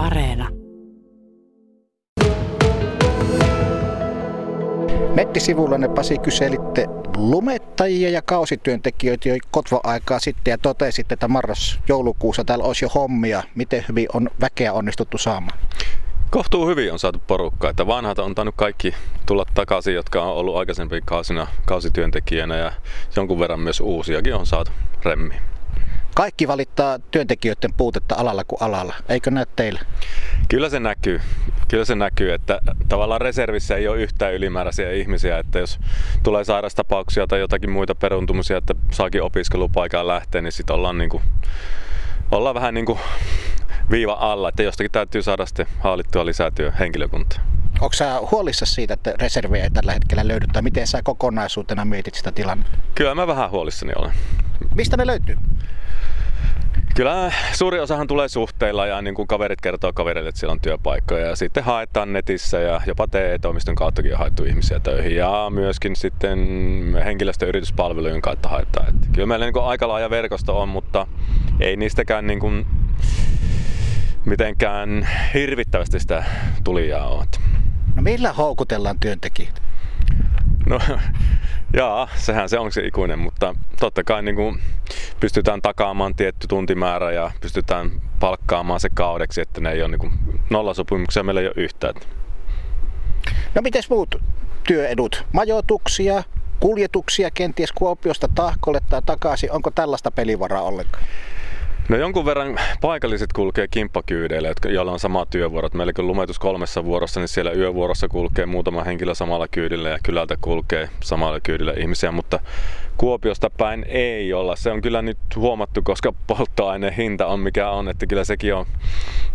Areena. Nettisivuillanne Pasi kyselitte lumettajia ja kausityöntekijöitä jo kotva-aikaa sitten ja totesitte, että marras-joulukuussa täällä olisi jo hommia. Miten hyvin on väkeä onnistuttu saamaan? Kohtuu hyvin on saatu porukkaa, että vanhat on tainnut kaikki tulla takaisin, jotka on ollut aikaisemmin kausina kausityöntekijänä ja jonkun verran myös uusiakin on saatu remmi. Kaikki valittaa työntekijöiden puutetta alalla kuin alalla, eikö näe teille? Kyllä se näkyy. Kyllä se näkyy, että tavallaan reservissä ei ole yhtään ylimääräisiä ihmisiä, että jos tulee sairastapauksia tai jotakin muita peruntumisia, että saakin opiskelupaikaan lähteä, niin sitten ollaan, niin kuin, ollaan vähän niin kuin viiva alla, että jostakin täytyy saada sitten haalittua lisää työhenkilökuntaa. Onko sä huolissa siitä, että reserviä ei tällä hetkellä löydy, tai miten sä kokonaisuutena mietit sitä tilannetta? Kyllä mä vähän huolissani olen. Mistä ne löytyy? Kyllä suuri osahan tulee suhteilla ja niin kuin kaverit kertoo kaverille, että siellä on työpaikkoja ja sitten haetaan netissä ja jopa TE-toimiston kauttakin on haettu ihmisiä töihin ja myöskin sitten henkilöstöyrityspalvelujen kautta haetaan. Että kyllä meillä niin kuin aika laaja verkosto on, mutta ei niistäkään niin kuin mitenkään hirvittävästi sitä tulijaa ole. No millä houkutellaan työntekijöitä? No jaa, sehän se on se ikuinen, mutta totta kai niin kuin pystytään takaamaan tietty tuntimäärä ja pystytään palkkaamaan se kaudeksi, että ne ei ole niin nollasopimuksia meillä ei ole yhtään. No miten muut työedut? Majoituksia, kuljetuksia kenties Kuopiosta Tahkolle tai takaisin. Onko tällaista pelivaraa ollenkaan? No jonkun verran paikalliset kulkee kimppakyydeillä, joilla on sama työvuorot. Meillä kun lumetus kolmessa vuorossa, niin siellä yövuorossa kulkee muutama henkilö samalla kyydillä ja kylältä kulkee samalla kyydillä ihmisiä, mutta Kuopiosta päin ei olla. Se on kyllä nyt huomattu, koska polttoaineen hinta on mikä on, että kyllä sekin on,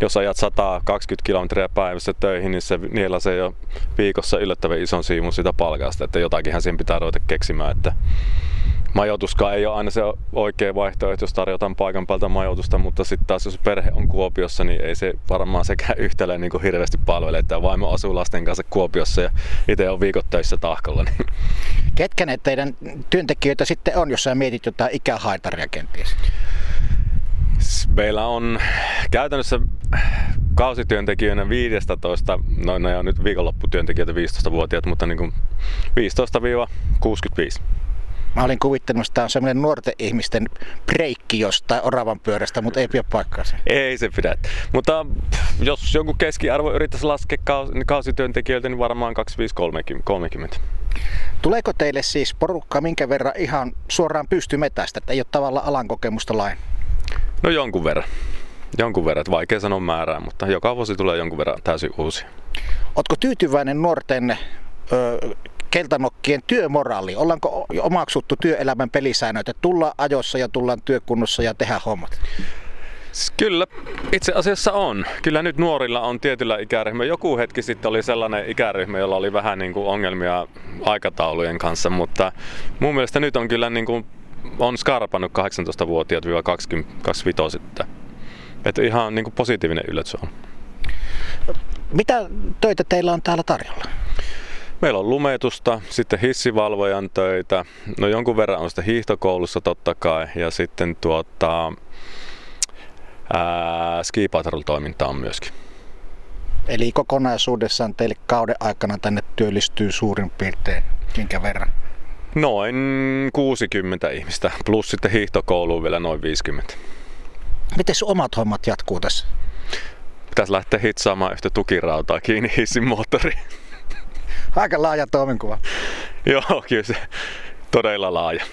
jos ajat 120 kilometriä päivässä töihin, niin se niillä se jo viikossa yllättävän ison siivun sitä palkasta, että jotakinhan siinä pitää ruveta keksimään, että majoituskaan ei ole aina se oikea vaihtoehto, jos tarjotaan paikan päältä majoitusta, mutta sitten taas jos perhe on Kuopiossa, niin ei se varmaan sekään yhtälleen niin hirveästi palvele, että vaimo asuu lasten kanssa Kuopiossa ja itse on viikot töissä tahkolla. Niin. Ketkä ne teidän työntekijöitä sitten on, jos sä mietit jotain ikähaitaria kenties? Meillä on käytännössä kausityöntekijöinä 15, no ne on nyt viikonlopputyöntekijöitä 15-vuotiaat, mutta niin kuin 15-65. Mä olin kuvittelemassa, että tämä on semmoinen nuorten ihmisten breikki jostain oravan pyörästä, mutta ei pidä paikkaansa. Ei se pidä. Mutta jos jonkun keskiarvo yrittäisi laskea kausityöntekijöiltä, niin varmaan 25-30. Tuleeko teille siis porukka minkä verran ihan suoraan pystymetästä, että ei ole tavallaan alan kokemusta lain? No jonkun verran. Jonkun verran, että vaikea sanoa määrää, mutta joka vuosi tulee jonkun verran täysin uusi. Oletko tyytyväinen nuorten ö, keltanokkien työmoraali? Ollaanko omaksuttu työelämän pelisäännöt, että tullaan ajossa ja tullaan työkunnossa ja tehdään hommat? Kyllä, itse asiassa on. Kyllä nyt nuorilla on tietyllä ikäryhmä. Joku hetki sitten oli sellainen ikäryhmä, jolla oli vähän niin kuin ongelmia aikataulujen kanssa, mutta mun mielestä nyt on kyllä niin kuin, on skarpannut 18-vuotiaat-25. Että ihan niin kuin positiivinen yllätys on. Mitä töitä teillä on täällä tarjolla? Meillä on lumetusta, sitten hissivalvojan töitä, no jonkun verran on sitä hiihtokoulussa totta kai, ja sitten tuota, ää, ski toimintaa on myöskin. Eli kokonaisuudessaan teille kauden aikana tänne työllistyy suurin piirtein minkä verran? Noin 60 ihmistä, plus sitten hiihtokouluun vielä noin 50. Miten omat hommat jatkuu tässä? Pitäisi lähteä hitsaamaan yhtä tukirautaa kiinni hissin moottoriin. Aika laaja toimenkuva. Joo, kyllä se todella laaja.